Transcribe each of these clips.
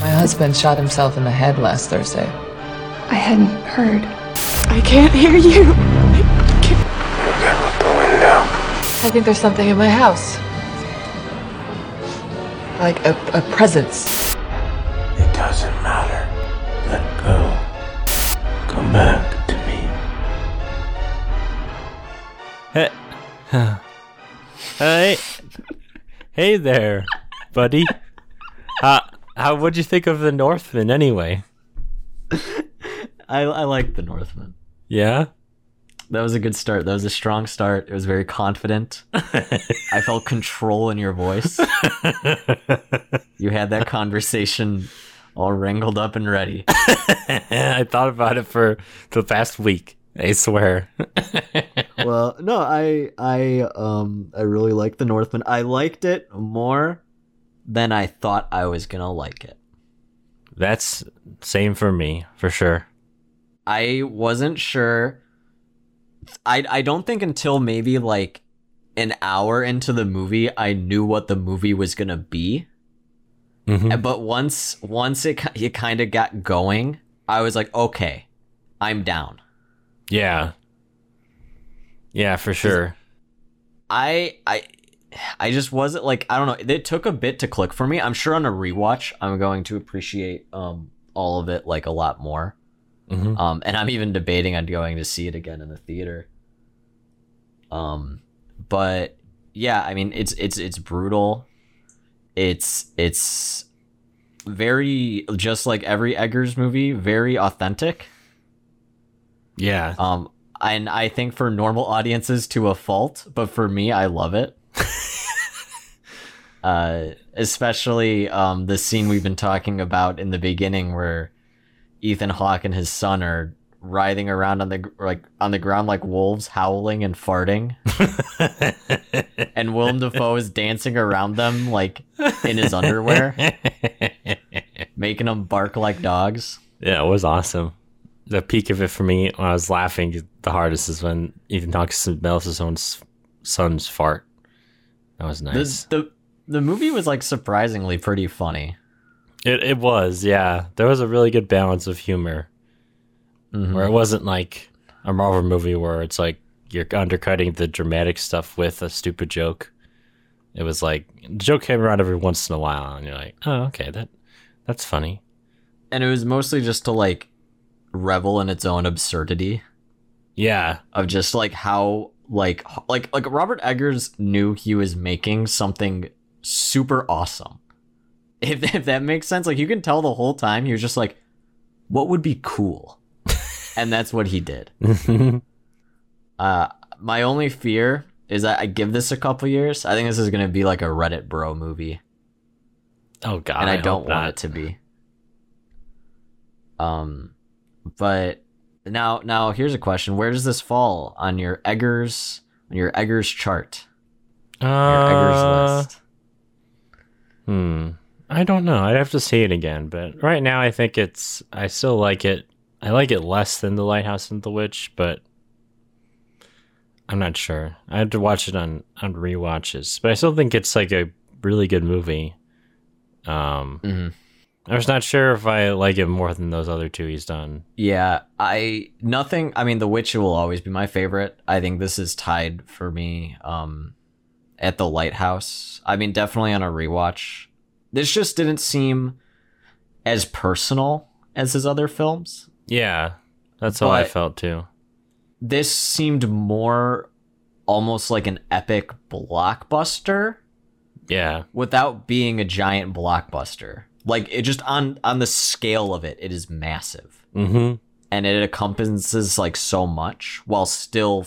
My husband shot himself in the head last Thursday. I hadn't heard. I can't hear you. I can't. Look out the window. I think there's something in my house. Like a, a presence. It doesn't matter. Let go. Come back to me. Hey, hey Hey there, buddy. How how what'd you think of the Northman anyway? I I like the Northman. Yeah, That was a good start. That was a strong start. It was very confident. I felt control in your voice. You had that conversation all wrangled up and ready. I thought about it for the past week. I swear. well, no, I I um I really liked the Northman. I liked it more than I thought I was gonna like it. That's same for me for sure. I wasn't sure. I I don't think until maybe like an hour into the movie I knew what the movie was gonna be. Mhm. But once once it it kind of got going, I was like, okay, I'm down. Yeah, yeah, for sure. I I I just wasn't like I don't know. It took a bit to click for me. I'm sure on a rewatch, I'm going to appreciate um all of it like a lot more. Mhm. Um, and I'm even debating on going to see it again in the theater. Um, but yeah, I mean, it's it's it's brutal. It's it's very just like every Eggers movie, very authentic. Yeah, Um, and I think for normal audiences to a fault, but for me, I love it. Uh, especially um, the scene we've been talking about in the beginning, where Ethan Hawke and his son are writhing around on the like on the ground like wolves, howling and farting, and Willem Dafoe is dancing around them like in his underwear, making them bark like dogs. yeah, it was awesome. The peak of it for me when I was laughing the hardest is when Ethan Hawke smells his own son's fart. That was nice. The, the the movie was like surprisingly pretty funny. It it was, yeah. There was a really good balance of humor. Mhm. Where it wasn't like a Marvel movie where it's like you're undercutting the dramatic stuff with a stupid joke. It was like the joke came around every once in a while and you're like, Oh, okay, that that's funny. And it was mostly just to like revel in its own absurdity Yeah. of just like how like like like Robert Eggers knew he was making something super awesome. If if that makes sense, like you can tell the whole time he was just like what would be cool? and that's what he did. Uh my only fear is that I give this a couple years. I think this is going to be like a Reddit bro movie. oh god. and I, hope don't want it to be. Um, but now, now here's a question: Where does this fall on your Eggers on your Eggers chart? Your Eggers Uh, list. Hmm. I don't know. I'd have to see it again, but right now I think it's I still like it. I like it less than The Lighthouse and the Witch, but I'm not sure. I had to watch it on on rewatches, but I still think it's like a really good movie. Um, Mhm. I was not sure if I like it more than those other two he's done. Yeah, I nothing. I mean, The Witch will always be my favorite. I think this is tied for me. Um, at the Lighthouse. I mean, definitely on a rewatch. This just didn't seem as personal as his other films. Yeah, that's how I felt too. this seemed more almost like an epic blockbuster Yeah, without being a giant blockbuster. Like it just on on the scale of it, it is massive. mm-hmm. And it encompasses like so much while still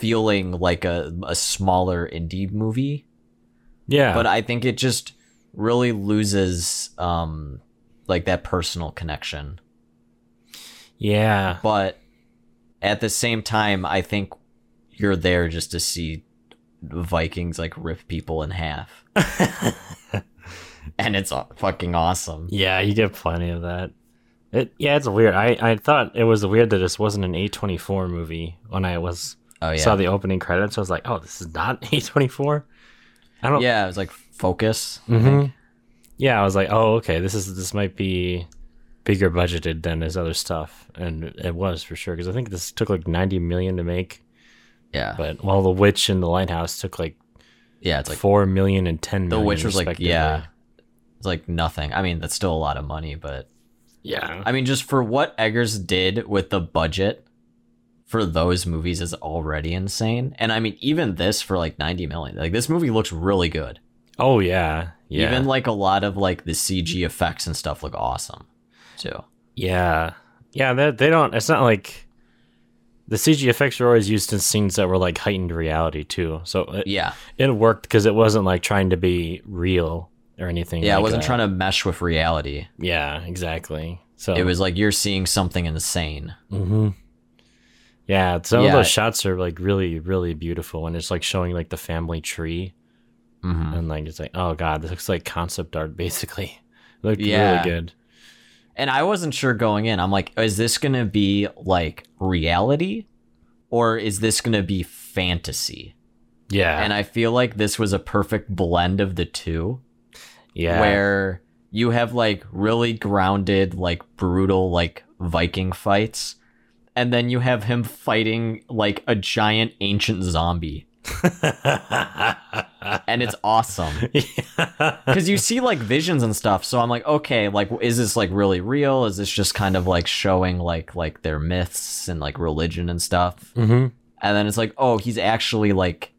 feeling like a, a smaller indie movie. Yeah, But I think it just really loses um like that personal connection. yeah, but at the same time i think you're there just to see vikings like rip people in half and it's fucking awesome Yeah, you get plenty of that. It yeah, it's weird. I I thought it was weird that this wasn't an A twenty four movie when I was oh yeah saw the opening credits. I was like, oh, this is not A twenty four. I don't. yeah it was like focus I Mhm. think. yeah, I was like, oh, okay, this is this might be bigger budgeted than his other stuff, and it was for sure because I think this took like ninety million to make, Yeah, but while the witch and the lighthouse took like yeah, it's like four million and ten the. Witch was like yeah, it's like nothing. I mean, that's still a lot of money, but yeah, I mean, just for what Eggers did with the budget for those movies is already insane. And I mean, even this for like 90 million, like this movie looks really good. oh yeah, yeah, Even like a lot of like the CG effects and stuff look awesome too. yeah, yeah. They they don't. It's not like the CG effects are always used in scenes that were like heightened reality too. So it, Yeah. it worked because it wasn't like trying to be real or anything. Yeah, like it wasn't that. trying to mesh with reality. Yeah, exactly. So It was like you're seeing something insane. hmm Yeah, some Yeah. of those shots are like really, really beautiful, and it's like showing like the family tree, hmm and like it's like, oh god, this looks like concept art basically. It looked Yeah. really good. And I wasn't sure going in. I'm like, is this going to be like reality or is this going to be fantasy? Yeah, And I feel like this was a perfect blend of the two. yeah, where you have like really grounded, like brutal, like Viking fights, and then you have him fighting like a giant ancient zombie. and it's awesome. Because you see like visions and stuff so i'm like okay like is this like really real? Is this just kind of like showing like like their myths and like religion and stuff? Hmm and then it's like oh he's actually like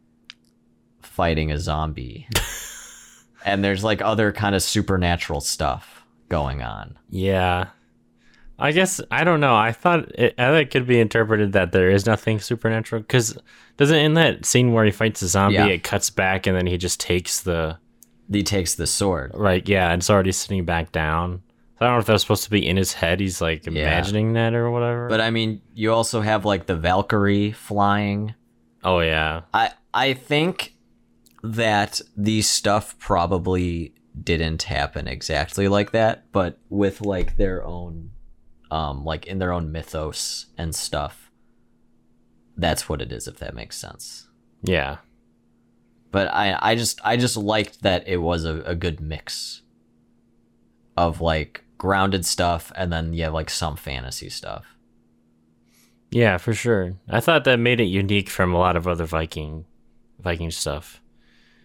fighting a zombie. And there's like other kind of supernatural stuff going on. Yeah. I guess I don't know. I thought it, I thought it could be interpreted that there is nothing supernatural because doesn't in that scene where he fights a zombie, Yeah. it cuts back and then he just takes the he takes the sword Right, yeah, it's already sitting back down. So I don't know if that's supposed to be in his head. He's like imagining that or whatever. but i mean you also have like the valkyrie flying oh yeah, i i think that the stuff probably didn't happen exactly like that but with like their own um like in their own mythos and stuff that's what it is if that makes sense yeah, but I I just I just liked that it was a, a good mix of like grounded stuff and then yeah like some fantasy stuff. yeah, for sure. I thought that made it unique from a lot of other Viking Viking stuff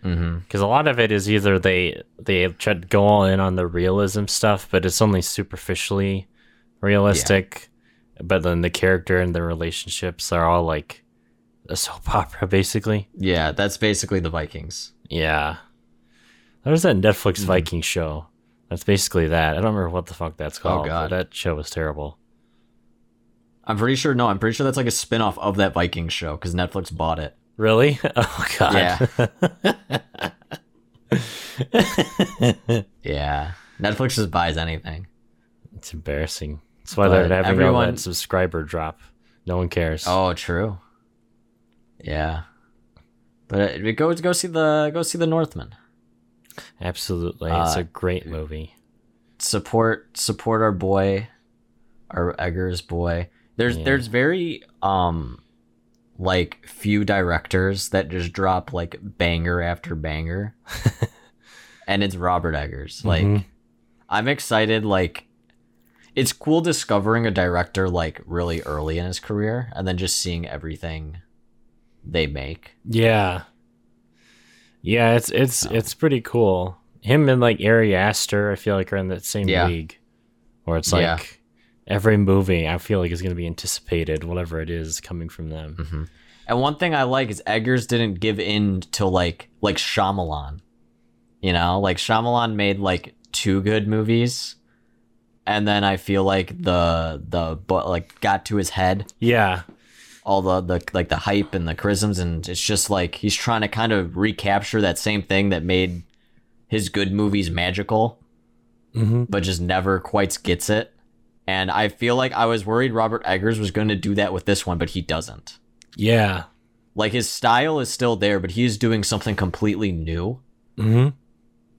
Mm-hmm. because a lot of it is either they they tried to go all in on the realism stuff, but it's only superficially realistic. But then the character and the relationships are all like a soap opera, basically. Yeah, that's basically the Vikings. Yeah. There's that Netflix Mm-hmm. Viking show. That's basically that. I don't remember what the fuck that's called. Oh, God. That show was terrible. I'm pretty sure no, I'm pretty sure that's like a spin-off of that Viking show because Netflix bought it. Really? Oh god. Yeah. Yeah. Netflix just buys anything. it's embarrassing. That's why But they're having all everyone- that subscriber drop. No one cares. Oh, true. Yeah. But uh, go go see the go see the Northman. Absolutely. it's Uh, a great movie. support support our boy our eggers boy there's Yeah. there's very um like few directors that just drop like banger after banger and it's robert eggers like Mhm. i'm excited like it's cool discovering a director like really early in his career and then just seeing everything they make Yeah. Yeah, it's it's it's pretty cool. Him and like Ari Aster, I feel like are in that same Yeah. league. Where it's like Yeah. every movie I feel like is gonna be anticipated, whatever it is coming from them. Mm-hmm. And one thing I like is Eggers didn't give in to like like Shyamalan. You know, like Shyamalan made like two good movies, and then I feel like the the but like got to his head Yeah. all the the like the hype and the charisms, and it's just like he's trying to kind of recapture that same thing that made his good movies magical, Mm-hmm. but just never quite gets it. And I feel like I was worried Robert Eggers was going to do that with this one, but he doesn't. Yeah. Like his style is still there, but he's doing something completely new. Mm-hmm.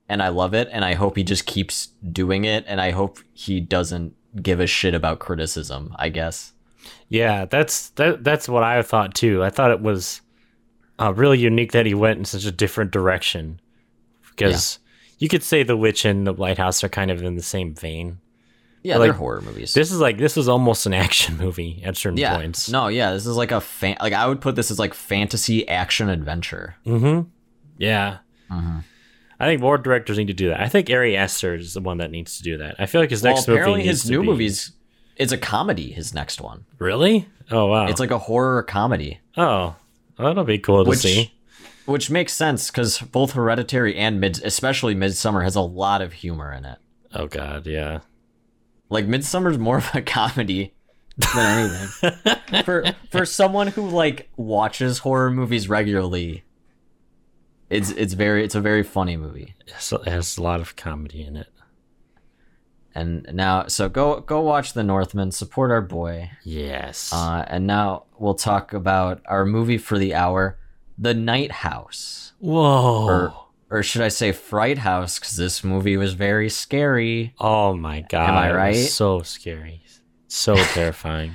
And I love it. And I hope he just keeps doing it. And I hope he doesn't give a shit about criticism, I guess. Yeah, that's that that's what I thought too. I thought it was uh, really unique that he went in such a different direction because You could say The Witch and The Lighthouse are kind of in the same vein. Yeah, Like, they're horror movies. This is like this is almost an action movie at certain yeah, points. no, yeah, this is like a fan. Like I would put this as like fantasy action adventure. Mm-hmm. Yeah. I think more directors need to do that. I think Ari Aster is the one that needs to do that. I feel like his Well, next movie apparently needs his new be- movies, it's a comedy. His next one, Really? Oh wow. it's like a horror comedy, oh, that'll be cool to Which- see. which makes sense because both Hereditary and Mid, especially Midsommar, has a lot of humor in it. Oh god, yeah. Like Midsommar's more of a comedy than anything. for for someone who like watches horror movies regularly, it's it's very it's a very funny movie. So it has a lot of comedy in it. And now, so go go watch The Northman, support our boy. Yes. Uh, and now we'll talk about our movie for the hour, The Night House, Whoa. or or should I say Fright House? Because this movie was very scary. oh my god. Am I right? So scary. So terrifying.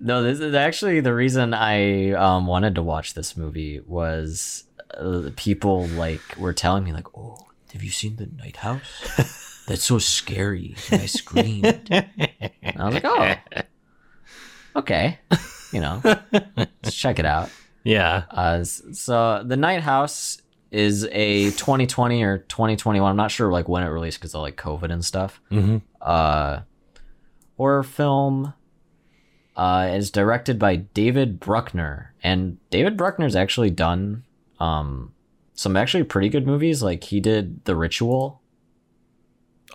No, this is actually the reason I um, wanted to watch this movie was uh, people like were telling me like, "Oh, have you seen The Night House? That's so scary." And I screamed. and I was like, "Oh, okay, you know, let's check it out." yeah. Uh, so The Night House is a 2020 or 2021. I'm not sure like when it released because of like COVID and stuff. Mm-hmm. Uh, horror film. Uh, is directed by David Bruckner, and David Bruckner's actually done um some actually pretty good movies. Like he did The Ritual.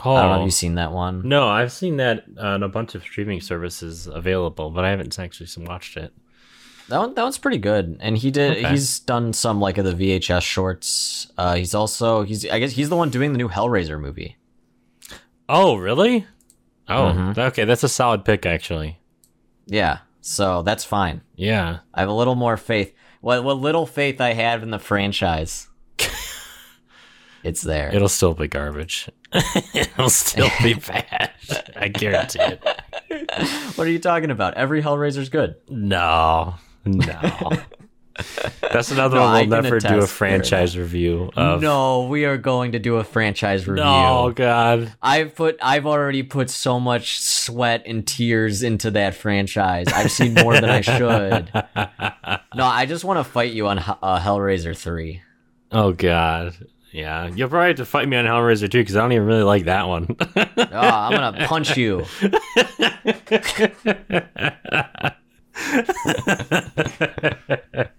Oh. I don't know if you've seen that one. No, I've seen that on a bunch of streaming services available, but I haven't actually watched it. That one, that one's pretty good. And he did. Okay. He's done some like of the VHS shorts. Uh, he's also he's I guess he's the one doing the new Hellraiser movie. Oh, really? Oh, Mhm. okay. That's a solid pick, actually. Yeah, so that's fine. Yeah. I have a little more faith. What what little faith I have in the franchise, it's there. It'll still be garbage. It'll still be bad. I guarantee it. what are you talking about? Every Hellraiser's good. No. No. That's another No, one we'll never do a franchise review of. no, we are going to do a franchise review. Oh God. I've put I've already put so much sweat and tears into that franchise. I've seen more than I should. No, I just want to fight you on uh, Hellraiser 3. Oh, God. Yeah. You'll probably have to fight me on Hellraiser 2 because I don't even really like that one. Oh, I'm going to punch you.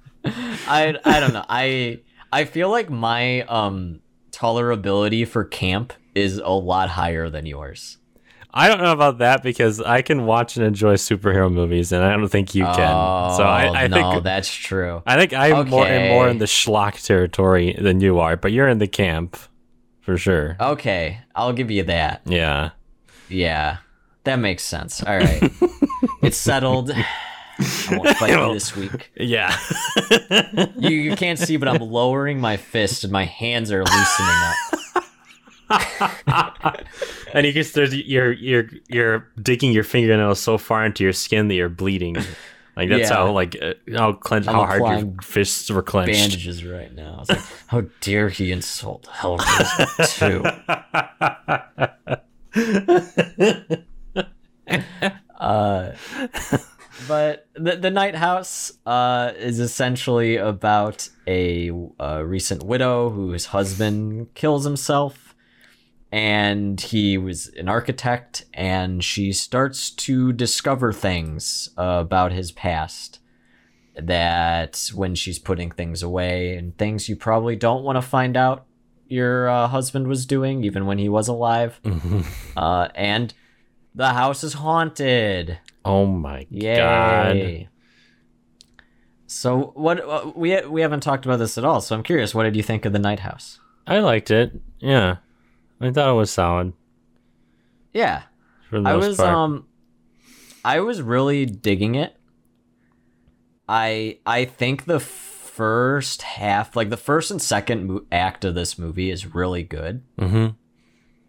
I I don't know. I I feel like my um tolerability for camp is a lot higher than yours. I don't know about that because I can watch and enjoy superhero movies, and I don't think you can. so I, I Oh, no, think that's true. I think I'm more in more in the schlock territory than you are, but you're in the camp for sure. Okay, I'll give you that. Yeah. Yeah, that makes sense. All right, it's settled. I won't fight you this week. Yeah. You you can't see, but I'm lowering my fist and my hands are loosening up. and you can there's you're you're you're digging your fingernails so far into your skin that you're bleeding. Like that's Yeah. how like uh, how clench how hard your fists were clenched. Bandages right now. Like, how dare he insult Hellraiser too? uh, but the the Night House uh, is essentially about a, uh recent widow whose husband kills himself, and he was an architect, and she starts to discover things uh, about his past that when she's putting things away and things you probably don't want to find out your uh, husband was doing even when he was alive. Uh, and the house is haunted oh my Yay. god. so what uh, we we haven't talked about this at all so i'm curious what did you think of the night house I liked it. Yeah. I thought it was solid yeah for the I was part. um I was really digging it. I I think the first half, like the first and second mo- act of this movie is really good. Mhm.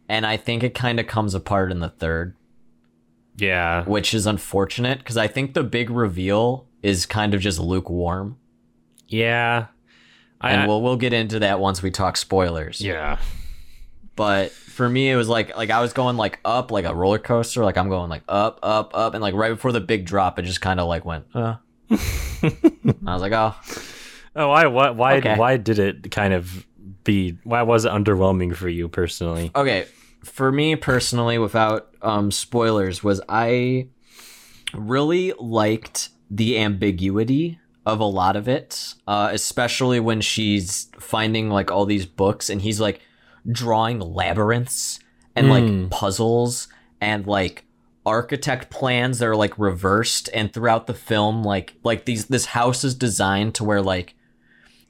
And I think it kind of comes apart in the third, Yeah. which is unfortunate because I think the big reveal is kind of just lukewarm. Yeah. I, And we'll we'll get into that once we talk spoilers. yeah. But for me, it was like like I was going like up like a roller coaster. Like I'm going like up, up, up, and like right before the big drop, it just kind of like went. Uh. I was like, oh, Oh, why? Why? Why, Okay. why did it kind of be? Why was it underwhelming for you personally? okay. For me personally, without um spoilers, was I really liked the ambiguity of a lot of it, uh, especially when she's finding like all these books and he's like drawing labyrinths and like puzzles and like architect plans that are like reversed. And throughout the film like like these this house is designed to where like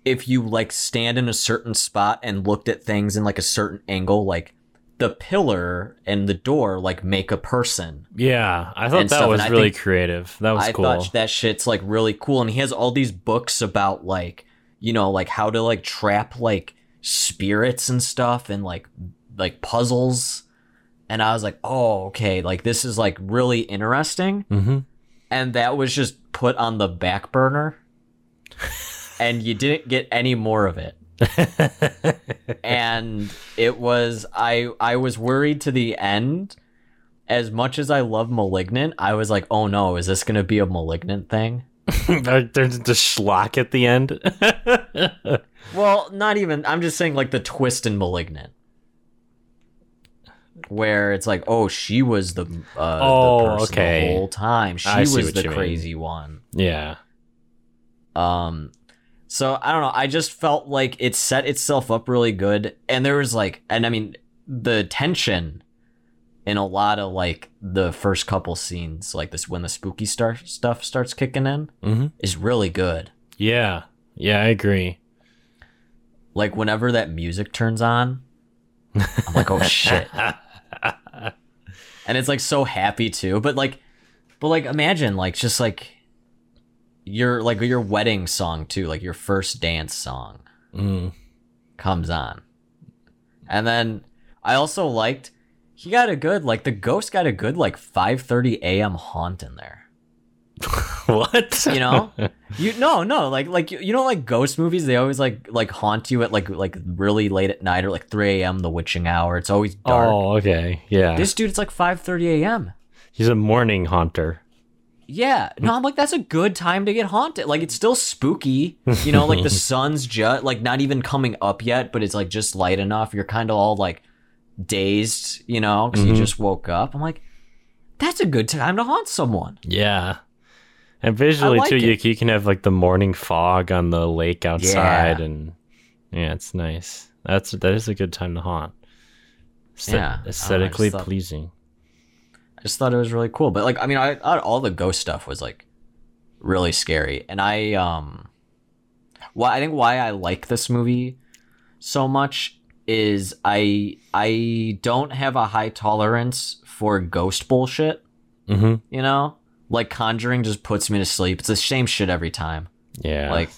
if you like stand in a certain spot and looked at things in like a certain angle like the pillar and the door like make a person Yeah, I thought that stuff, was really creative. That was I cool. thought that shit's like really cool, and he has all these books about like you know like how to like trap like spirits and stuff, and like like puzzles. And I was like, oh, okay, like this is like really interesting. mm-hmm. And that was just put on the back burner, and you didn't get any more of it. and it was I I was worried to the end. As much as I love Malignant, I was like, oh no, is this gonna be a Malignant thing? There's the schlock at the end. Well, not even. I'm just saying like the twist in Malignant, where it's like, oh, she was the uh, Oh, the person okay. the whole time. She I was the you mean. crazy one. yeah. Um, so I don't know. I just felt like it set itself up really good, and there was like, and I mean, the tension in a lot of like the first couple scenes, like this when the spooky star stuff starts kicking in, Mhm. is really good. Yeah. Yeah, I agree. Like whenever that music turns on, I'm like, oh shit. and it's like so happy too. But like, but like, imagine like just like your like your wedding song too, like your first dance song Mm. comes on, and then I also liked he got a good like the ghost got a good like 5:30 a.m. haunt in there. What? You know, you no no like like you, you know like ghost movies they always like like haunt you at like like really late at night or like 3 a.m. the witching hour. It's always dark. Oh, okay. Yeah. This dude, it's like 5:30 a.m. He's a morning haunter. Yeah, no, I'm like that's a good time to get haunted. Like it's still spooky, you know, like the sun's just like not even coming up yet, but it's like just light enough. You're kind of all like dazed, you know, because you mm-hmm. just woke up. I'm like, that's a good time to haunt someone. Yeah. And visually like too, you, you can have like the morning fog on the lake outside Yeah. and yeah, it's nice. That's that is a good time to haunt. Aesthet- Yeah, I don't know, I just aesthetically thought- pleasing. I just thought it was really cool. But like, I mean, I, I all the ghost stuff was like really scary, and I um, why I think why I like this movie so much is I I don't have a high tolerance for ghost bullshit. Mm-hmm. You know, like Conjuring just puts me to sleep. It's the same shit every time. Yeah. Like,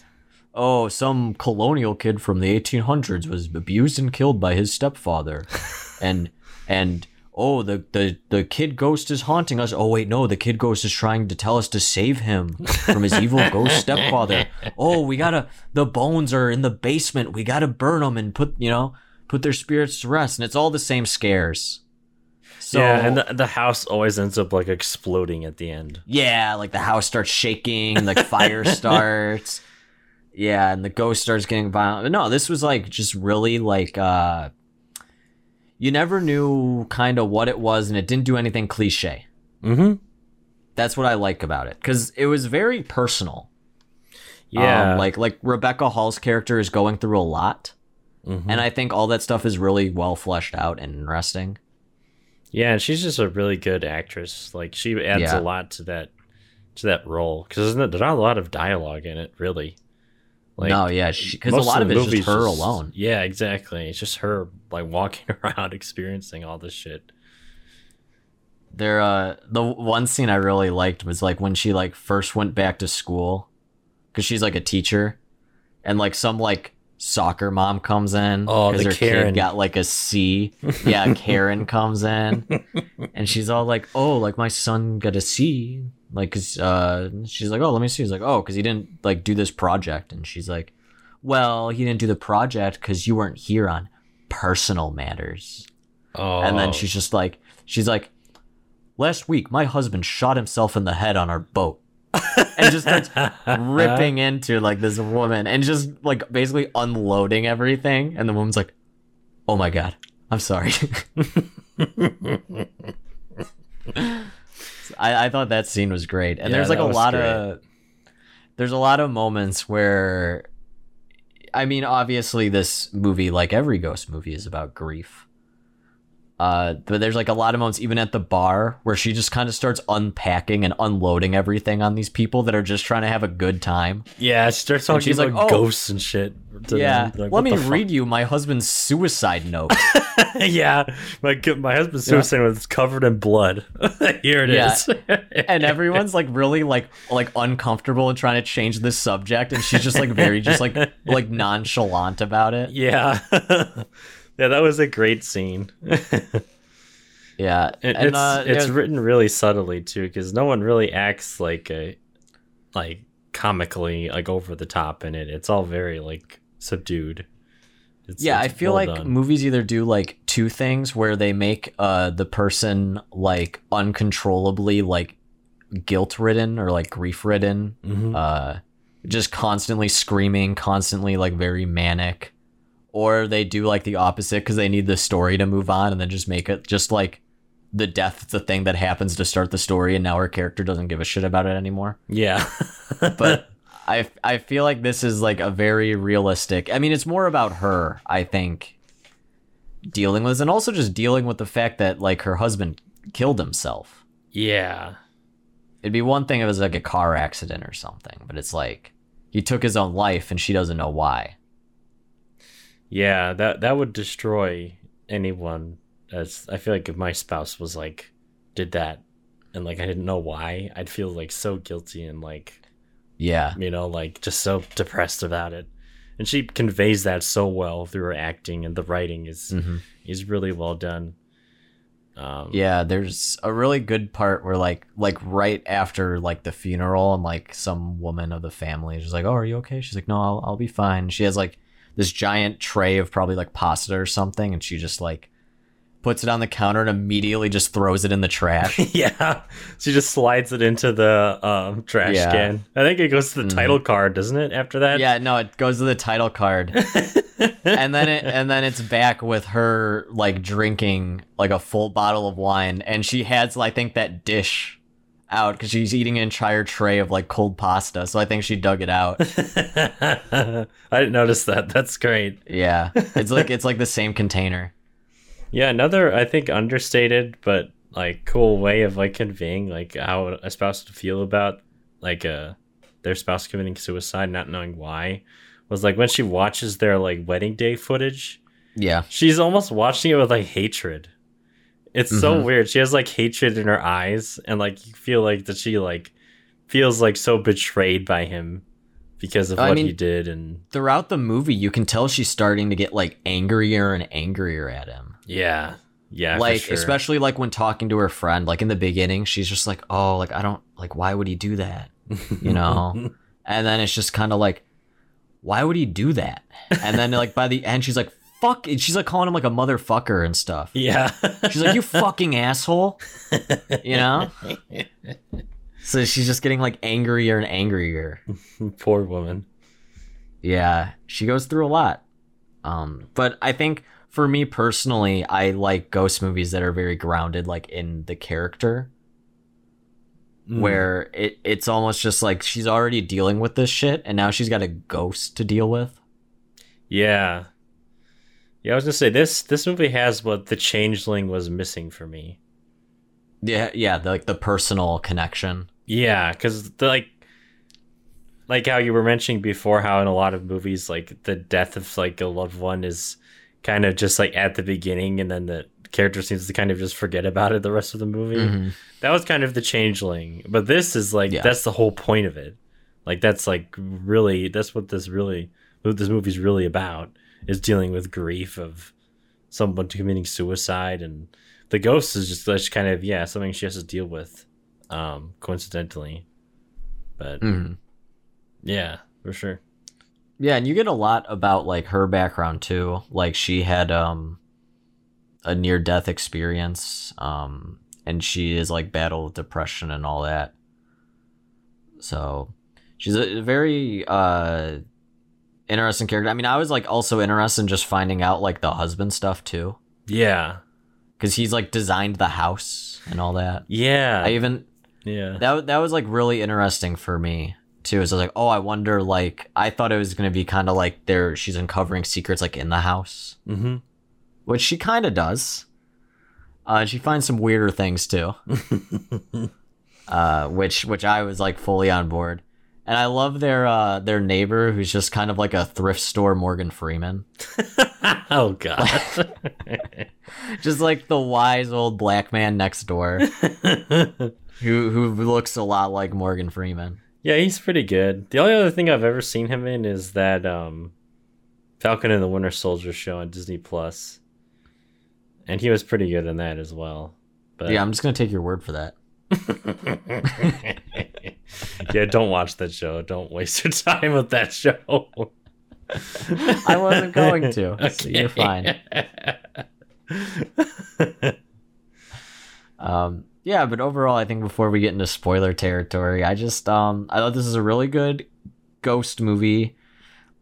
oh, some colonial kid from the 1800s was abused and killed by his stepfather, and and oh, the the the kid ghost is haunting us. Oh wait, no, the kid ghost is trying to tell us to save him from his evil ghost stepfather. Oh, we gotta. The bones are in the basement. We gotta burn them and put you know put their spirits to rest. And it's all the same scares. So, yeah, and the, the house always ends up like exploding at the end. Yeah, like the house starts shaking, like fire starts. Yeah, and the ghost starts getting violent. But no, this was like just really like uh you never knew kind of what it was and it didn't do anything cliche. Mm-hmm. That's what I like about it cuz it was very personal. Yeah. Um, like like Rebecca Hall's character is going through a lot. Mhm. And I think all that stuff is really well fleshed out and interesting. Yeah, and she's just a really good actress. Like she adds Yeah. a lot to that to that role because there's not a lot of dialogue in it, really. Like no, yeah, because a lot of the it is just her alone. Yeah, exactly. It's just her like walking around experiencing all this shit. There, uh, the one scene I really liked was like when she like first went back to school, because she's like a teacher, and like some like soccer mom comes in Oh, because the her Karen. kid got like a C. Yeah, Karen comes in, and she's all like, "Oh, like my son got a C." Like, cause uh, she's like, "Oh, let me see." He's like, "Oh, cause he didn't like do this project," and she's like, "Well, he didn't do the project because you weren't here on personal matters." Oh, and then she's just like she's like last week my husband shot himself in the head on our boat. And just starts ripping into like this woman and just like basically unloading everything. And the woman's like oh my god i'm sorry I, I thought that scene was great and Yeah, there's like a lot great. of there's a lot of moments where I mean, obviously, this movie, like every ghost movie, is about grief. Uh, but there's like a lot of moments, even at the bar, where she just kind of starts unpacking and unloading everything on these people that are just trying to have a good time. yeah, she starts talking she's about like, "Oh." ghosts and shit. yeah. Like, let me read you my husband's suicide note. yeah, my my husband's suicide note was covered in blood. Here it Yeah. is. and everyone's like really like like uncomfortable and trying to change this subject, and she's just like very just like like nonchalant about it. yeah, yeah, that was a great scene. Yeah, It, and it's uh, it's yeah, written really subtly too, because no one really acts like a like comically like over the top in it. It's all very like subdued. It's, yeah, I feel well like done. movies either do like two things where they make uh the person like uncontrollably like guilt ridden or like grief ridden, Mhm. uh just constantly screaming, constantly like very manic, or they do like the opposite because they need the story to move on and then just make it just like the death the thing that happens to start the story and now her character doesn't give a shit about it anymore yeah, but I I feel like this is like a very realistic. I mean, it's more about her, I think, dealing with, this, and also just dealing with the fact that like her husband killed himself. yeah, It'd be one thing if it was like a car accident or something, but it's like he took his own life and she doesn't know why. Yeah. That that would destroy anyone. As I feel like if my spouse was like did that, and like I didn't know why, I'd feel like so guilty and like Yeah, you know, like just so depressed about it. And she conveys that so well through her acting, and the writing is Mhm. is really well done. Um, yeah. There's a really good part where like like right after like the funeral and like some woman of the family is just like, "Oh, are you okay?" She's like, "No, I'll I'll be fine." She has like this giant tray of probably like pasta or something, and she just like puts it on the counter and immediately just throws it in the trash. yeah, she just slides it into the um, trash Yeah. can. I think it goes to the Mhm. title card, doesn't it? After that, yeah, no, it goes to the title card, and then it and then it's back with her like drinking like a full bottle of wine, and she has I think that dish out because she's eating an entire tray of like cold pasta. So I think she dug it out. I didn't notice that. That's great. Yeah, it's like it's like the same container. Yeah, another I think understated but like cool way of like conveying like how a spouse would feel about like uh their spouse committing suicide, not knowing why, was like when she watches their like wedding day footage, Yeah, she's almost watching it with like hatred. It's so Mhm. weird. She has like hatred in her eyes, and like you feel like that she like feels like so betrayed by him because of I what mean- he did, and throughout the movie, you can tell she's starting to get like angrier and angrier at him. yeah, yeah, for like sure. especially like when talking to her friend like in the beginning she's just like oh like i don't like why would he do that you know and then it's just kind of like why would he do that and then like by the end she's like fuck she's like calling him like a motherfucker and stuff. Yeah, she's like you fucking asshole. You know? So she's just getting like angrier and angrier. Poor woman. yeah she goes through a lot. Um but i think for me personally i like ghost movies that are very grounded like in the character. Mm. where it it's almost just like she's already dealing with this shit and now she's got a ghost to deal with. Yeah. Yeah, I was gonna say this this movie has what the changeling was missing for me. yeah yeah the, like the personal connection Yeah, because like like how you were mentioning before how in a lot of movies like the death of like a loved one is kind of just like at the beginning and then the character seems to kind of just forget about it the rest of the movie. Mhm. That was kind of the changeling. But this is like Yeah. that's the whole point of it. Like that's like really that's what this really what this movie's really about is dealing with grief of someone committing suicide and the ghost is just that's kind of yeah something she has to deal with um coincidentally but Mhm. yeah for sure yeah and you get a lot about like her background too like she had um a near death experience. Um, and she is like battle with depression and all that. So she's a very uh interesting character. I mean, I was like also interested in just finding out like the husband stuff too, Yeah. because he's like designed the house and all that. Yeah. I even yeah. that that was like really interesting for me too. Is I was like, oh, I wonder. Like, I thought it was gonna be kind of like there she's uncovering secrets like in the house, mm-hmm. which she kind of does. Uh, she finds some weirder things too, uh, which which I was like fully on board. And I love their uh, their neighbor who's just kind of like a thrift store Morgan Freeman, oh god. just like the wise old black man next door who who looks a lot like Morgan Freeman. yeah, he's pretty good. The only other thing I've ever seen him in is that um Falcon and the Winter Soldier show on Disney Plus. And he was pretty good in that as well. But Yeah, I'm just gonna take your word for that. yeah, don't watch that show. Don't waste your time with that show. I wasn't going to. So you're fine. Um, yeah, but overall, I think before we get into spoiler territory, I just um, I thought this is a really good ghost movie.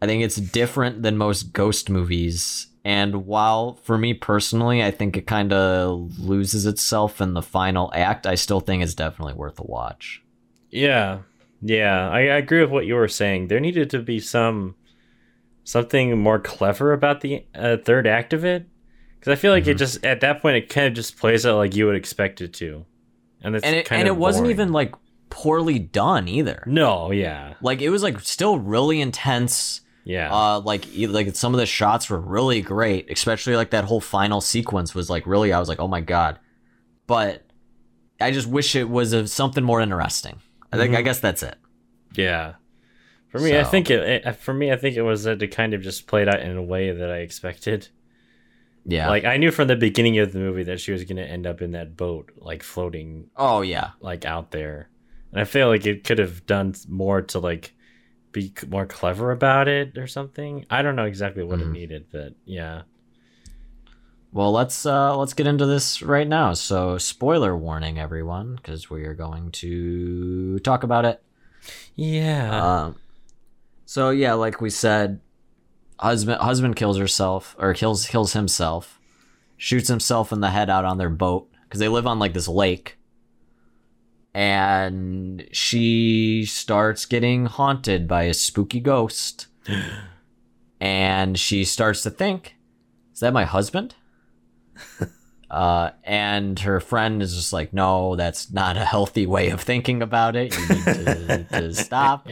I think it's different than most ghost movies, and while for me personally, I think it kind of loses itself in the final act, I still think it's definitely worth a watch. Yeah, yeah, I, I agree with what you were saying. There needed to be some something more clever about the uh, third act of it, because I feel like Mm-hmm. it just at that point it kind of just plays out like you would expect it to, and it's And it and it wasn't even like poorly done either. no, yeah, Like it was like still really intense. yeah, Uh, like like some of the shots were really great, especially like that whole final sequence was like really. I was like, oh my god, but I just wish it was a, something more interesting. I think I guess that's it. yeah. For me, I think it, it. For me, I think it was that it kind of just played out in a way that I expected. Yeah. Like I knew from the beginning of the movie that she was going to end up in that boat, like floating oh yeah. like out there and i feel like it could have done more to like be more clever about it or something i don't know exactly what Mm-hmm. it needed but yeah Well, let's uh let's get into this right now. So, spoiler warning, everyone, because we are going to talk about it. yeah Um, so yeah, like we said, husband husband kills herself or kills kills himself, shoots himself in the head out on their boat because they live on like this lake, and she starts getting haunted by a spooky ghost, and she starts to think, "Is that my husband?" Uh, and her friend is just like, no, that's not a healthy way of thinking about it. You need to, to stop.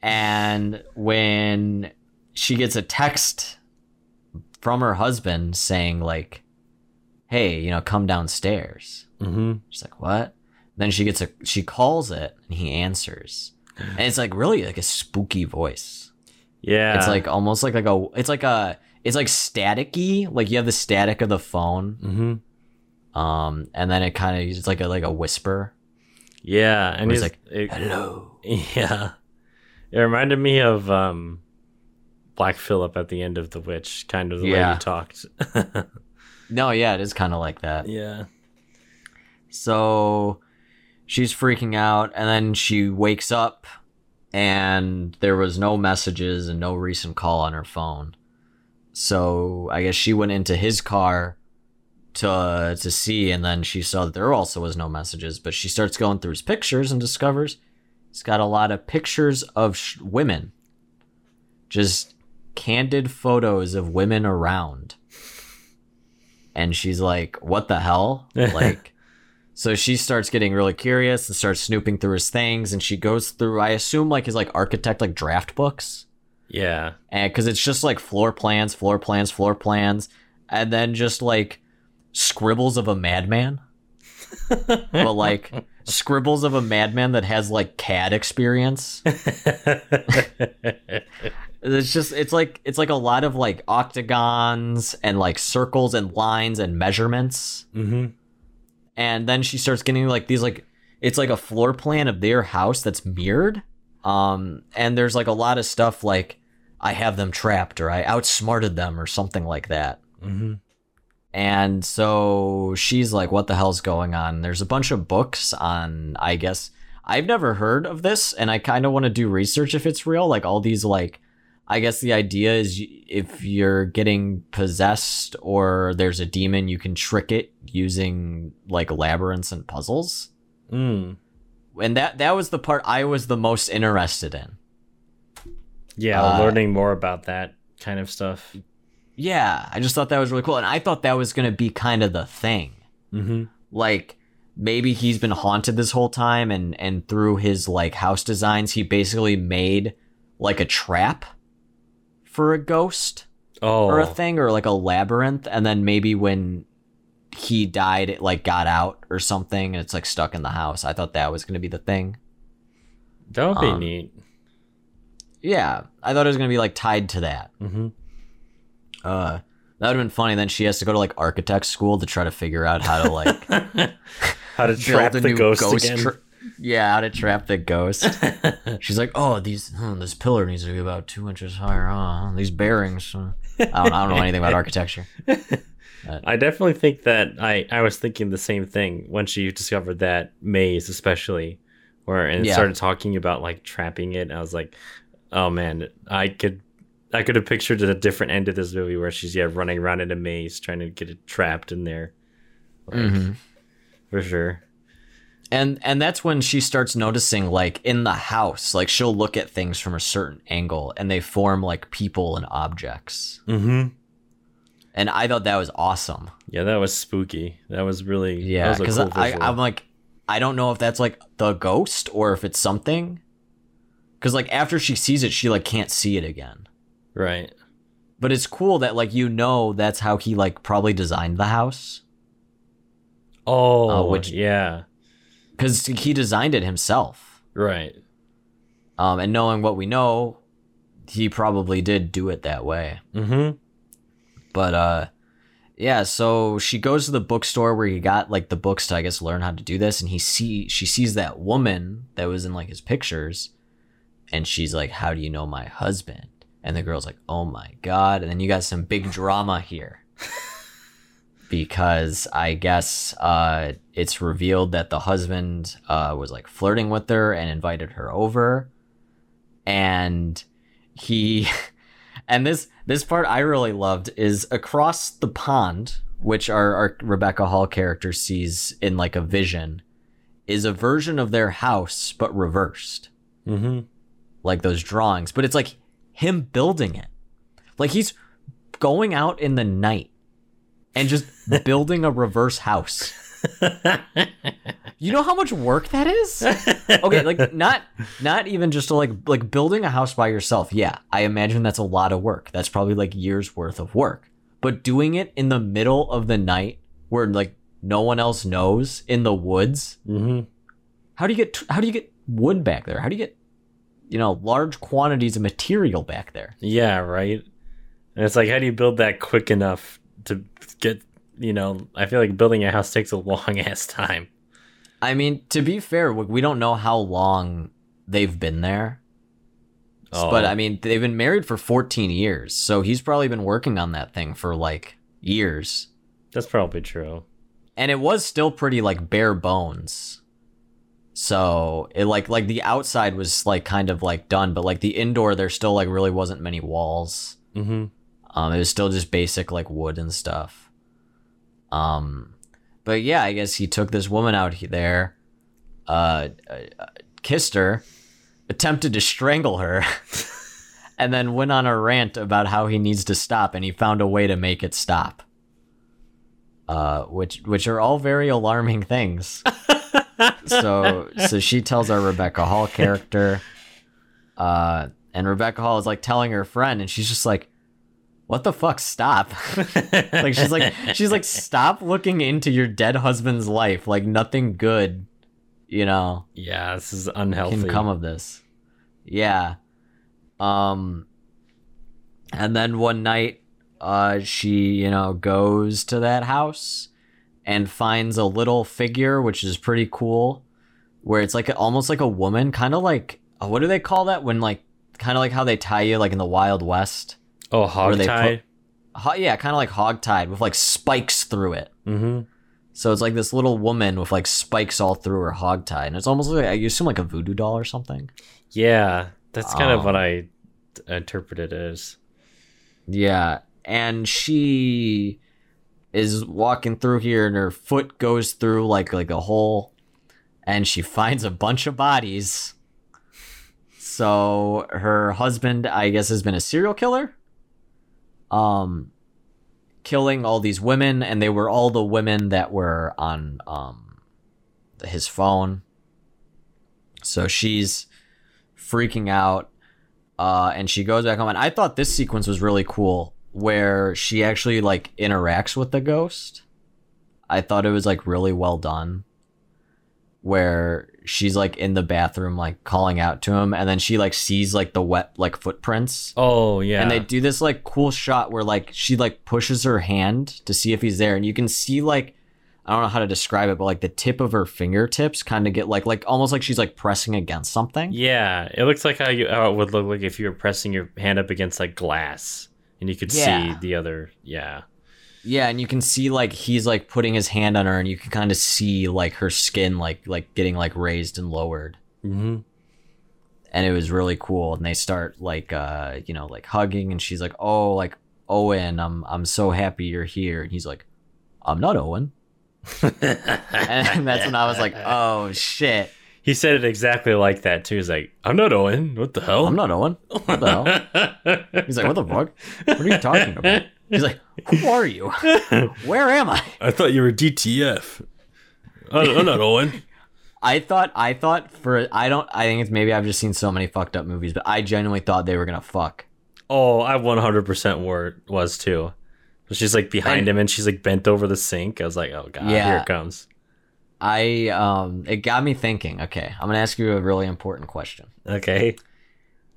And when she gets a text from her husband saying, like, hey, you know, come downstairs. mm-hmm. She's like, what? Then she gets a, she calls it and he answers. And it's like really like a spooky voice. yeah It's like almost like like a, it's like a, it's like staticky. Like you have the static of the phone. mm-hmm. Um, and then it kind of, it's like a, like a whisper. yeah and he's like Hello. yeah it reminded me of um black phillip at the end of the witch kind of the way he talked No, yeah, it is kind of like that. yeah So she's freaking out, and then she wakes up, and there was no messages and no recent call on her phone. So I guess she went into his car to to see, and then she saw that there also was no messages. But she starts going through his pictures and discovers he's got a lot of pictures of sh- women, just candid photos of women around. And she's like, "What the hell?" Like. So she starts getting really curious and starts snooping through his things, and she goes through, I assume, like his like architect like draft books, yeah and because it's just like floor plans, floor plans, floor plans, and then just like scribbles of a madman, but like scribbles of a madman that has like CAD experience. It's just it's like it's like a lot of like octagons and like circles and lines and measurements mm-hmm. and then she starts getting like these like it's like a floor plan of their house that's mirrored um and there's like a lot of stuff like i have them trapped or i outsmarted them or something like that Mm-hmm. And so she's like, what the hell's going on? There's a bunch of books on, I guess, I've never heard of this, and I kind of want to do research if it's real. Like all these, like, I guess the idea is if you're getting possessed or there's a demon, you can trick it using like labyrinths and puzzles. Mm. And that that was the part I was the most interested in. Yeah, Uh, learning more about that kind of stuff. Yeah, I just thought that was really cool, and I thought that was gonna be kind of the thing. Mm-hmm. like maybe he's been haunted this whole time and and through his like house designs he basically made like a trap for a ghost Oh, or a thing or like a labyrinth and then maybe when he died it like got out or something and it's like stuck in the house i thought that was going to be the thing that would be um, neat. yeah i thought it was going to be like tied to that Mm-hmm. uh that would have been funny then she has to go to like architect school to try to figure out how to like How to trap the ghost, again? tra- yeah, how to trap the ghost. She's like, oh, these hmm, this pillar needs to be about two inches higher. Huh? These bearings. uh." I, don't, I don't know anything about architecture. I definitely think that I, I was thinking the same thing when she discovered that maze, especially where and Yeah. started talking about like trapping it. I was like, oh man, I could I could have pictured a different end of this movie where she's yeah running around in a maze trying to get it trapped in there. Like, Mm-hmm. For sure. And and that's when she starts noticing, like in the house, like she'll look at things from a certain angle, and they form like people and objects. Mm-hmm. And I thought that was awesome. Yeah, that was spooky. That was really Yeah, because cool I. I'm like, I don't know if that's like the ghost or if it's something. Because like after she sees it, she like can't see it again. right. But it's cool that like you know that's how he like probably designed the house Oh, which- yeah, because he designed it himself. right. Um, and knowing what we know, he probably did do it that way. Mm-hmm. But uh, yeah. So she goes to the bookstore where he got like the books to I guess learn how to do this, and he see she sees that woman that was in like his pictures, and she's like, "How do you know my husband?" And the girl's like, "Oh my god!" And then you got some big drama here. because I guess uh, it's revealed that the husband uh, was like flirting with her and invited her over, and he, and this this part I really loved is across the pond, which our, our Rebecca Hall character sees in like a vision, is a version of their house but reversed, Mm-hmm. like those drawings. But it's like him building it, like he's going out in the night and just building a reverse house. You know how much work that is? Okay, like not not even just to like like building a house by yourself. Yeah, I imagine that's a lot of work. That's probably like years worth of work. But doing it in the middle of the night where like no one else knows in the woods, Mm-hmm. how do you get how do you get wood back there? How do you get you know large quantities of material back there? Yeah, right. And it's like, how do you build that quick enough to get? You know, I feel like building a house takes a long ass time. I mean, to be fair, we don't know how long they've been there. Oh. But I mean, they've been married for 14 years, so he's probably been working on that thing for like years. That's probably true. And it was still pretty like bare bones. So, it like like the outside was like kind of like done, but like the indoor there still like really wasn't many walls. Mm-hmm. Um, it was still just basic like wood and stuff. Um, but yeah, I guess he took this woman out there, uh, uh, kissed her, attempted to strangle her, and then went on a rant about how he needs to stop, and he found a way to make it stop. Uh, which which are all very alarming things. so so she tells our Rebecca Hall character, uh, and Rebecca Hall is like telling her friend, and she's just like, "What the fuck? Stop!" like she's like she's like, "Stop looking into your dead husband's life. Like nothing good, you know, Yeah, this is unhealthy. can come of this." Yeah. Um. And then one night, uh, she you know goes to that house and finds a little figure, which is pretty cool, where it's like almost like a woman, kind of like what do they call that when like kind of like how they tie you like in the Wild West. Oh, hog they ho- yeah, kind of like hogtied with like spikes through it. Mm-hmm. So it's like this little woman with like spikes all through her hogtie, and it's almost like you assume like a voodoo doll or something. Yeah, that's kind of what Um, I interpreted it as. Yeah, and she is walking through here, and her foot goes through like like a hole, and she finds a bunch of bodies. So her husband, I guess, has been a serial killer. Um, killing all these women, and they were all the women that were on um his phone. So she's freaking out uh, and she goes back home. And I thought this sequence was really cool, where she actually like interacts with the ghost. I thought it was like really well done, where she's like in the bathroom, like calling out to him, and then she like sees like the wet like footprints. Oh yeah, And they do this like cool shot where like she like pushes her hand to see if he's there, and you can see like I don't know how to describe it, but like the tip of her fingertips kind of get like like almost like she's like pressing against something. Yeah, it looks like how, you, how it would look like if you were pressing your hand up against like glass, and you could Yeah. see the other. Yeah. Yeah, and you can see like he's like putting his hand on her, and you can kind of see like her skin like like getting like raised and lowered, Mm-hmm. and it was really cool. And they start like uh you know like hugging, and she's like, "Oh, like Owen, I'm I'm so happy you're here," and he's like, "I'm not Owen," and that's when I was like, "Oh shit, He said it exactly like that too. He's like, "I'm not Owen. What the hell? I'm not Owen." What the hell? He's like, "What the fuck? What are you talking about?" He's like, "Who are you? Where am I?" I thought you were DTF. I'm not Owen. I thought I thought for I don't I think it's maybe I've just seen so many fucked up movies, but I genuinely thought they were gonna fuck. Oh, I 100% were was too. She's like behind And- him, and she's like bent over the sink. I was like, "Oh god, Yeah. here it comes." I um it got me thinking. Okay, I'm gonna ask you a really important question. Okay.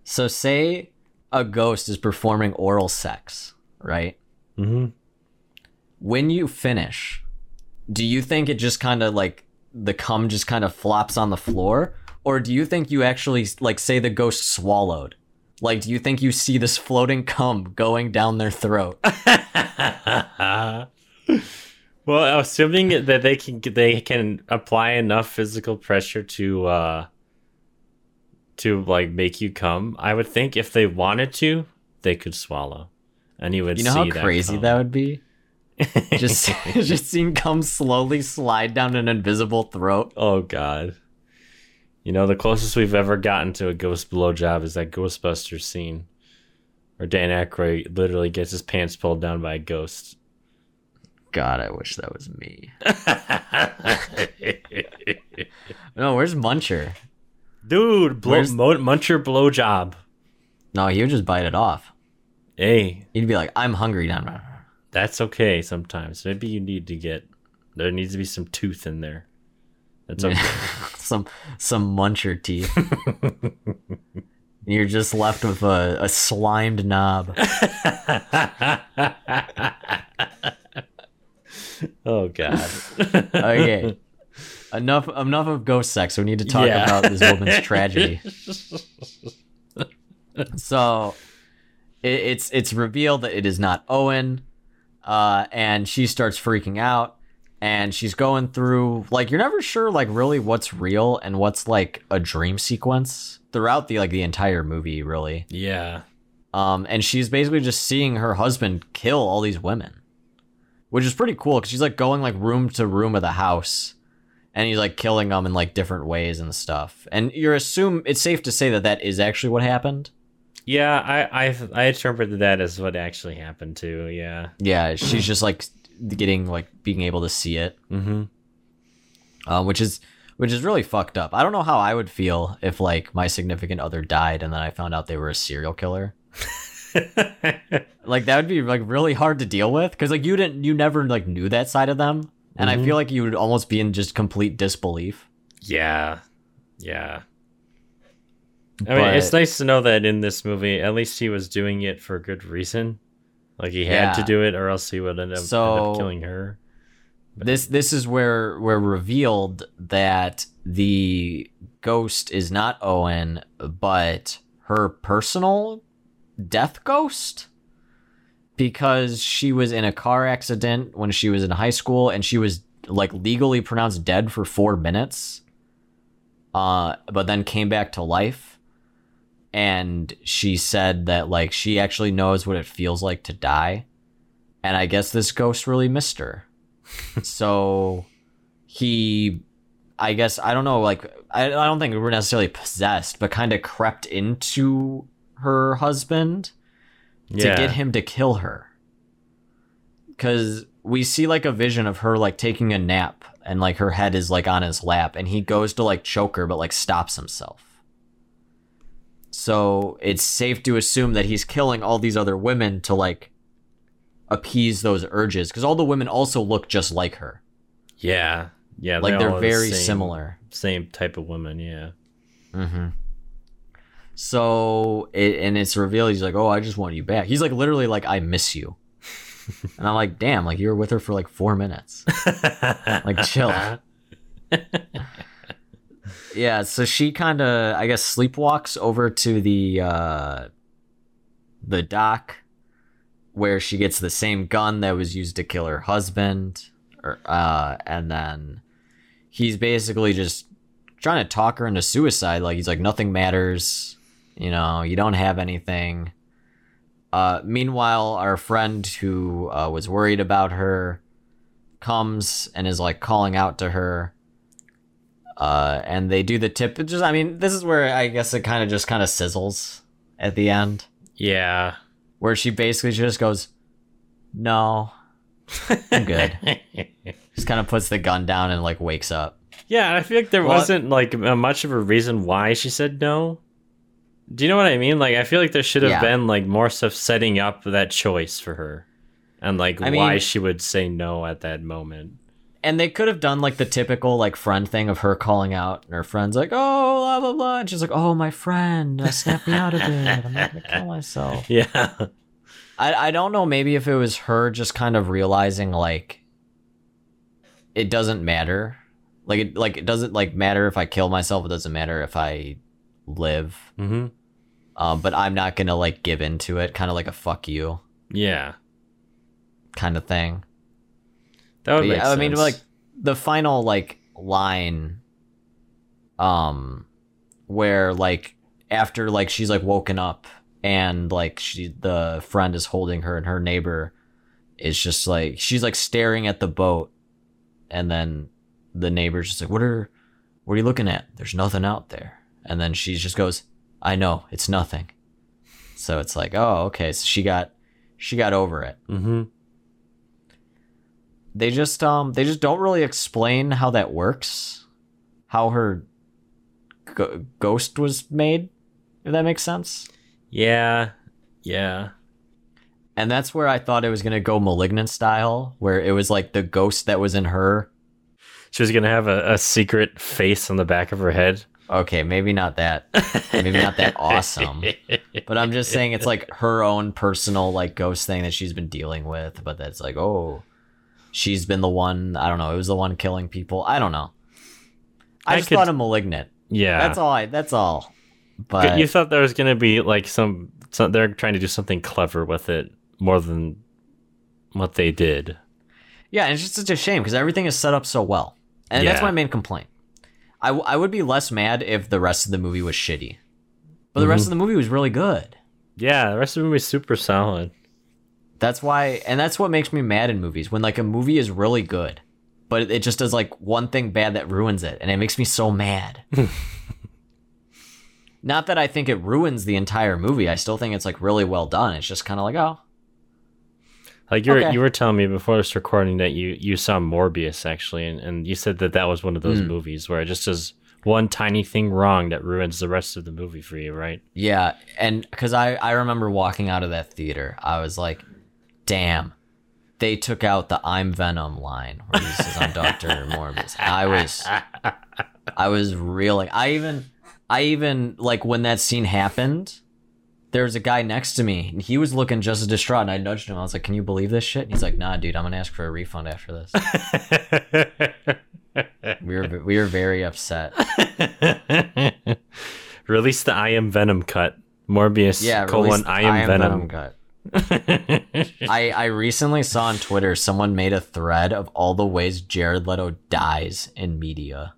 So say a ghost is performing oral sex, right? Mm-hmm. When you finish, do you think it just kind of like the cum just kind of flops on the floor, or do you think you actually like say the ghost swallowed? Like, do you think you see this floating cum going down their throat? well, assuming that they can they can apply enough physical pressure to uh to like make you come, I would think if they wanted to, they could swallow, and you would You know how crazy cum. that would be? Just just seeing cum slowly slide down an invisible throat. Oh God. You know, the closest we've ever gotten to a ghost blowjob is that Ghostbusters scene where Dan Aykroyd literally gets his pants pulled down by a ghost. God, I wish that was me. No, where's Muncher? Dude, blow, Where's- mo- muncher blowjob. No, he would just bite it off. Hey, you'd be like, "I'm hungry now." that's okay sometimes. Maybe you need to get there needs to be some tooth in there. That's okay. some some Muncher teeth. You're just left with a, a slimed knob. oh god. Okay. enough enough of ghost sex. We need to talk Yeah. about this woman's tragedy. so it, it's it's revealed that it is not Owen, uh, and she starts freaking out, and she's going through like you're never sure like really what's real and what's like a dream sequence throughout the like the entire movie really. Yeah. Um, and she's basically just seeing her husband kill all these women, which is pretty cool because she's like going like room to room of the house, and he's like killing them in like different ways and stuff. And you're assume it's safe to say that that is actually what happened. Yeah, I I I interpreted that as what actually happened too. Yeah. Yeah, she's just like getting like being able to see it, Mm-hmm. uh, which is which is really fucked up. I don't know how I would feel if like my significant other died and then I found out they were a serial killer. like that would be like really hard to deal with because like you didn't you never like knew that side of them and i feel like you would almost be in just complete disbelief Yeah. Yeah. I But- mean, it's nice to know that in this movie, at least he was doing it for a good reason. Like he had to do it, or else he would end up, end up killing her. this this is where we're revealed that the ghost is not owen but her personal death ghost because she was in a car accident when she was in high school and she was like legally pronounced dead for 4 minutes. Uh but then came back to life and she said that like she actually knows what it feels like to die. And I guess this ghost really missed her. so he I guess I don't know like I, I don't think we were necessarily possessed, but kind of crept into her husband to get him to kill her. Cause we see like a vision of her like taking a nap and like her head is like on his lap and he goes to like choke her but like stops himself. So it's safe to assume that he's killing all these other women to like appease those urges because all the women also look just like her. Yeah. Yeah. Like they're all the very same- similar. Same type of woman. Yeah. Mm-hmm. So it and it's revealed he's like, oh, I just want you back. He's like literally like, I miss you. and I'm like, damn, like you were with her for like four minutes. like chill. yeah. So she kind of, I guess, sleepwalks over to the uh, the dock where she gets the same gun that was used to kill her husband, or uh, and then he's basically just trying to talk her into suicide. Like he's like, nothing matters. You know, you don't have anything. Uh, meanwhile, our friend who uh, was worried about her comes and is like calling out to her. Uh, and they do the tip. Just, I mean, this is where I guess it kind of just kind of sizzles at the end, Yeah. where she basically just goes, "No, I'm good." just kind of puts the gun down and like wakes up. Yeah, and I feel like there Well- wasn't like much of a reason why she said no. Do you know what I mean? Like, I feel like there should have Yeah. been like more stuff setting up that choice for her, and like I why mean- she would say no at that moment. And they could have done like the typical like friend thing of her calling out and her friend's like, oh, blah, blah, blah. And she's like, oh, my friend, uh, snap me out of it. I'm not to kill myself. Yeah, I, I don't know. Maybe if it was her just kind of realizing like it doesn't matter. Like it, like it doesn't like matter if I kill myself. It doesn't matter if I live. hmm Um, but I'm not going to like give into it. Kind of like a fuck you yeah, kind of thing. That would But make yeah, I mean, like the final like line, um, where like after like she's like woken up and like she the friend is holding her and her neighbor is just like she's like staring at the boat, and then the neighbor's just like, "What are, what are you looking at? There's nothing out there." And then she just goes, "I know, it's nothing." So it's like, oh, okay. So she got, she got over it hmm they just um they just don't really explain how that works how her go- ghost was made if that makes sense. Yeah, yeah, and that's where i thought it was going to go malignant style where it was like the ghost that was in her. She was gonna have a, a secret face on the back of her head. okay maybe not that. Maybe not that awesome. But i'm just saying it's like her own personal like ghost thing that she's been dealing with but that's like oh she's been the one i don't know it was the one killing people i don't know i, I just could- thought of malignant Yeah, That's all I. That's all. But you thought there was gonna be like some, some they're trying to do something clever with it more than what they did. yeah, and it's just such a shame because everything is set up so well, and that's my main complaint. I, w- I would be less mad if the rest of the movie was shitty, but the rest Mm-hmm. of the movie was really good. Yeah, the rest of the movie is super solid. That's why, and that's what makes me mad in movies when like a movie is really good, but it, just does like one thing bad that ruins it, and it makes me so mad. Not that I think it ruins the entire movie. I still think it's like really well done. It's just kind of like, oh, Like you were Okay. you were telling me before this recording that you you saw Morbius actually, and, and you said that that was one of those Hmm. movies where it just does one tiny thing wrong that ruins the rest of the movie for you, right? Yeah, and because I I remember walking out of that theater, I was like, "Damn, they took out the I'm Venom line where he says I'm Doctor Morbius." I was I was reeling. I even I even like when that scene happened. There was a guy next to me, and he was looking just as distraught. And I nudged him. I was like, "Can you believe this shit?" And he's like, "Nah, dude, I'm gonna ask for a refund after this." we were we were very upset. Release the I am Venom cut. Morbius Yeah, colon release I am, Venom. cut. I I recently saw on Twitter someone made a thread of all the ways Jared Leto dies in media.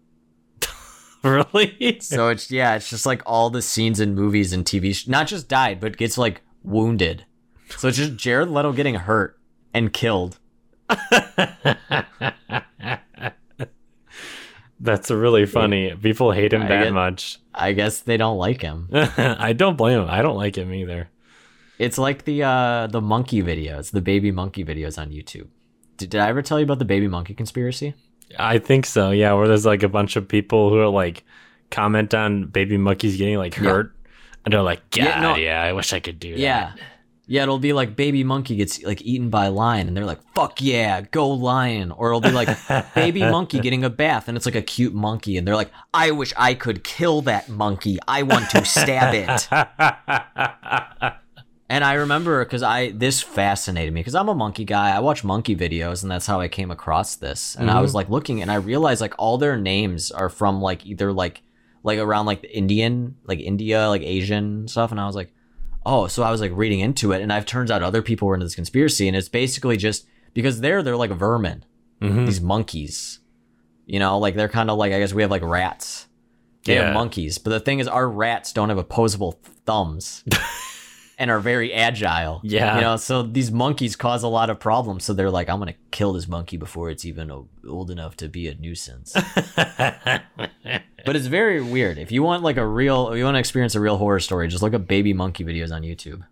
really? So it's yeah, it's just like all the scenes in movies and TV, sh- not just died, but gets like wounded. So it's just Jared Leto getting hurt and killed. That's really funny. People hate him I that get- much. I guess they don't like him. I don't blame him. I don't like him either. It's like the uh the monkey videos, the baby monkey videos on YouTube. Did, did I ever tell you about the baby monkey conspiracy? I think so. Yeah, where there's like a bunch of people who are like comment on baby monkeys getting like Yeah. hurt, and they're like, "God, Yeah, yeah, no- I wish I could do that." Yeah. Yeah, it'll be like baby monkey gets like eaten by lion, and they're like, "Fuck yeah, go lion!" Or it'll be like baby monkey getting a bath, and it's like a cute monkey, and they're like, "I wish I could kill that monkey. I want to stab it." And I remember because I this fascinated me because I'm a monkey guy. I watch monkey videos, and that's how I came across this. And I was like looking, and I realized like all their names are from like either like like around like the Indian, like India, like Asian stuff. And I was like, oh, so I was like reading into it, and I've turns out other people were into this conspiracy, and it's basically just because they're they're like vermin, Mhm. these monkeys. You know, like they're kind of like I guess we have like rats. They Yeah. have monkeys, but the thing is, our rats don't have opposable thumbs. and are very agile. Yeah. You know, so these monkeys cause a lot of problems. So they're like, I'm going to kill this monkey before it's even old enough to be a nuisance. but it's very weird. If you want like a real, if you want to experience a real horror story, just look up baby monkey videos on YouTube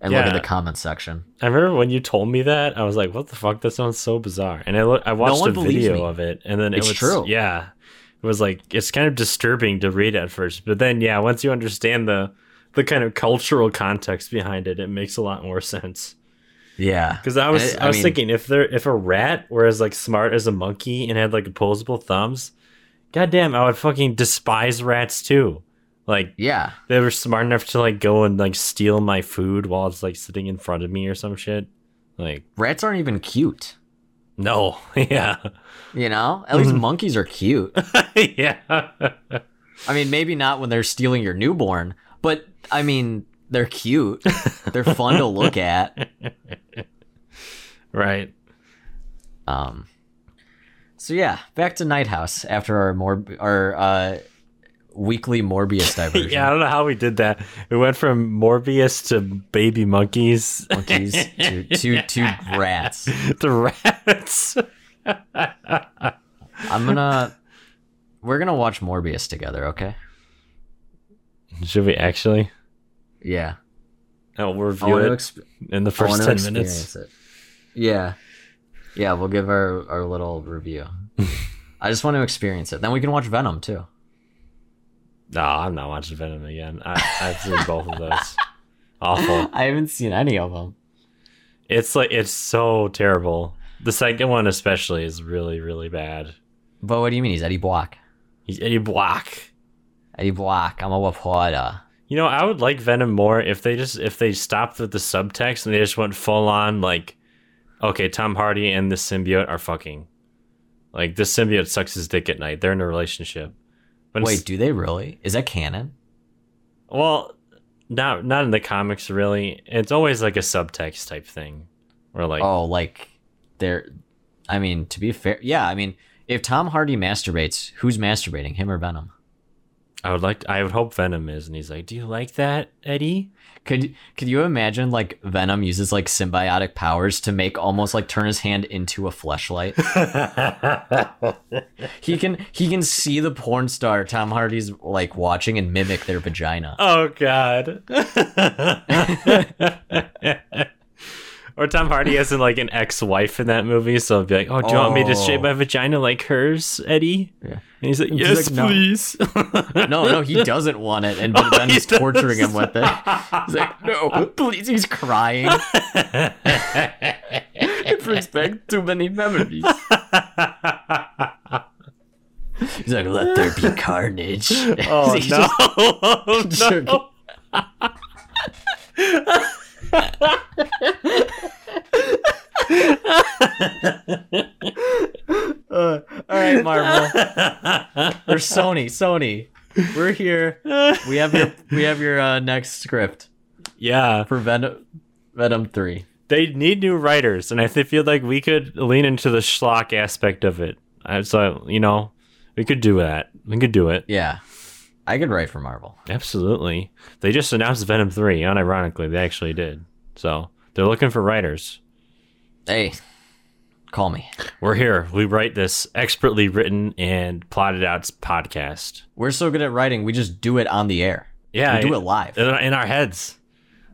and look at the comment section. I remember when you told me that, I was like, "What the fuck? That sounds so bizarre." And I look, I watched one a video me. of it, and then It's it was true. Yeah, it was like it's kind of disturbing to read at first, but then yeah, once you understand the the kind of cultural context behind it, it makes a lot more sense. Yeah. Because I was, I, I was mean- thinking if there, if a rat were as like smart as a monkey and had like opposable thumbs, goddamn, I would fucking despise rats too. Like Yeah. they were smart enough to like go and like steal my food while it's like sitting in front of me or some shit. Like Rats aren't even cute. no, yeah, You know, at least mm-hmm. monkeys are cute. yeah, I mean, maybe not when they're stealing your newborn, but I mean, they're cute. They're fun to look at. right. Um. So yeah, back to Night House after our more our uh, weekly Morbius diversion. Yeah, I don't know how we did that. We went from Morbius to baby monkeys monkeys to to to rats. to rats. I'm gonna. We're gonna watch Morbius together, okay? Should we actually? Yeah. Oh, we'll review it exp- in the first ten minutes. it. Yeah. Yeah, we'll give our our little review. I just want to experience it. Then we can watch Venom too. No, I'm not watching Venom again. I, I've seen both of those. Awful. I haven't seen any of them. It's like it's so terrible. The second one especially is really really bad. But what do you mean? He's Eddie Brock. He's Eddie Brock. Eddie Brock. I'm a reporter. You know, I would like Venom more if they just if they stopped with the subtext and they just went full on like, okay, Tom Hardy and the symbiote are fucking. Like this symbiote sucks his dick at night. They're in a relationship. But Wait, do they really? Is that canon? well, not not in the comics really. It's always like a subtext type thing, or like Oh, like they're. I mean, to be fair, yeah. I mean, if Tom Hardy masturbates, who's masturbating, him or Venom? I would like. I would hope Venom is, and he's like, "Do you like that, Eddie?" Could could you imagine like Venom uses like symbiotic powers to make almost like turn his hand into a fleshlight? he can he can see the porn star Tom Hardy's like watching and mimic their vagina. Oh God. or Tom Hardy has like an ex-wife in that movie, so I'll be like, "Oh, do you want me to Oh. shape my vagina like hers, Eddie?" Yeah. And he's like, He's "Yes, like, "No." please." No, no, he doesn't want it, and Oh, then he he's torturing him with it. He's like, no, please. He's crying. it brings back too many memories. He's like, let there be carnage. oh He's just Oh, no! Uh, all right, Marvel or Sony. Sony, we're here. We have your we have your uh, next script Yeah, for Venom. Venom three. They need new writers, and I feel like we could lean into the schlock aspect of it. I- So you know, we could do that. We could do it. Yeah, I could write for Marvel. Absolutely. They just announced Venom three. Unironically, they actually did. So they're looking for writers. Hey, call me. We're here. We write this expertly written and plotted out podcast. We're so good at writing, we just do it on the air. Yeah, we do it live. in our, heads.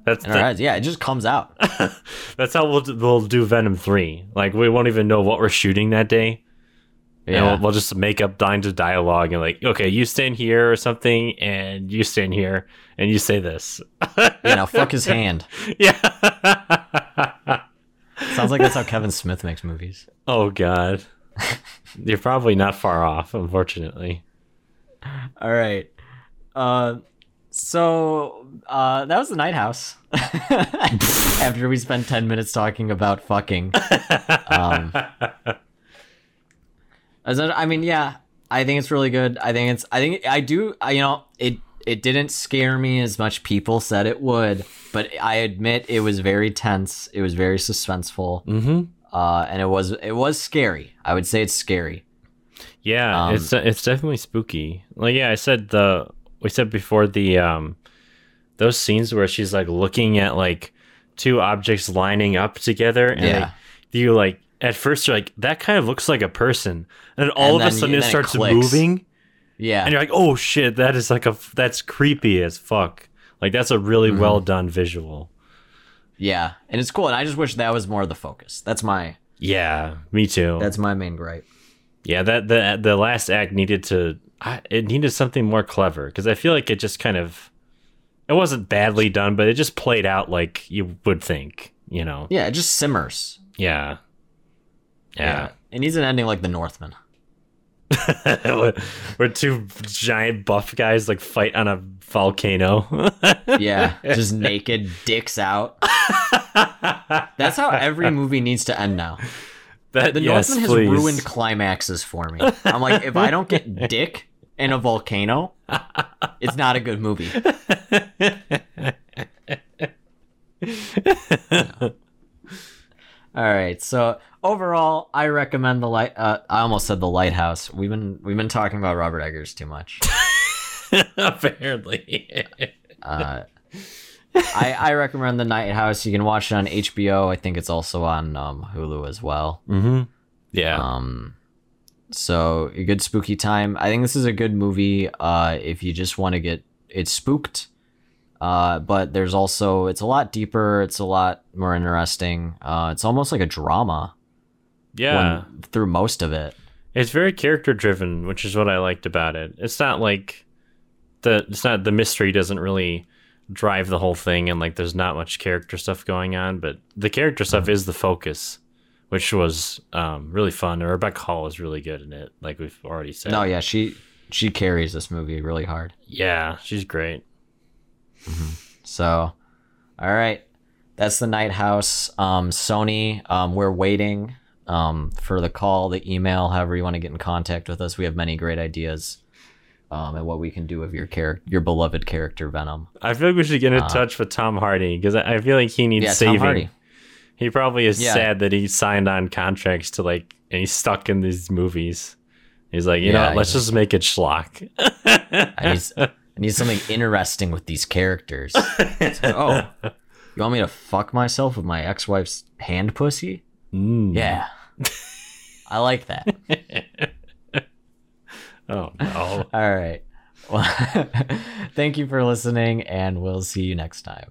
That's In our heads. Yeah, it just comes out. that's how we'll we'll do Venom three. Like we won't even know what we're shooting that day. And Yeah. we'll, we'll just make up lines of dialogue and like, okay, you stand here or something, and you stand here, and you say this. you know, fuck his hand. yeah. Sounds like that's how Kevin Smith makes movies. oh God. You're probably not far off, unfortunately. All right. Uh, so uh, that was the Night House. After we spent ten minutes talking about fucking. Um, as I mean, yeah, I think it's really good. I think it's. I think I do. I, you know, it it didn't scare me as much people said it would, but I admit it was very tense. It was very suspenseful. Mm-hmm. Uh, and it was it was scary. I would say it's scary. Yeah, Um, it's it's definitely spooky. Like yeah, I said the we said before the um those scenes where she's like looking at like two objects lining up together and Yeah. like, you like at first you're like that kind of looks like a person and then all And of a sudden it then it starts moving Yeah. and you're like oh shit that is like a that's creepy as fuck like that's a really Mm-hmm. well done visual Yeah, and it's cool, and I just wish that was more of the focus. That's my yeah me too that's my main gripe. Yeah, that the the last act needed to it needed something more clever because I feel like it just kind of it wasn't badly done, but it just played out like you would think, you know. Yeah, it just simmers. Yeah. Yeah. it needs an ending like The Northman. Where two giant buff guys like fight on a volcano. Yeah, just naked, dicks out. That's how every movie needs to end now. that The yes, Northman has please. ruined climaxes for me. I'm like, if I don't get dick in a volcano, it's not a good movie. All right. So overall, I recommend the light. Uh, I almost said the lighthouse. We've been we've been talking about Robert Eggers too much. Apparently. Uh, I I recommend the Night House. You can watch it on HBO. I think it's also on um, Hulu as well. mm-hmm. Yeah. Um, so a good spooky time. I think this is a good movie. Uh, if you just want to get it spooked. Uh, but there's also it's a lot deeper. It's a lot more interesting. Uh, it's almost like a drama. yeah. when- through most of it. It's very character driven, which is what I liked about it. It's not like the it's not the mystery doesn't really drive the whole thing and like there's not much character stuff going on, but the character stuff is the focus, which was um, really fun. And Rebecca Hall is really good in it, like we've already said. No, yeah, she she carries this movie really hard. Yeah, she's great. So, all right, that's the Night House. Um, Sony, um, we're waiting um, for the call, the email, however you want to get in contact with us. We have many great ideas um, and what we can do with your character, your beloved character Venom. I feel like we should get in touch with Tom Hardy because I I feel like he needs Uh, Yeah, saving. Tom Hardy. He probably is Yeah. sad that he signed on contracts to like and he's stuck in these movies. He's like, you know, what, let's just make it schlock. I need, something interesting with these characters. Like, oh, you want me to fuck myself with my ex-wife's hand pussy? Mm. Yeah, I like that. Oh no. All right. Well, thank you for listening, and we'll see you next time.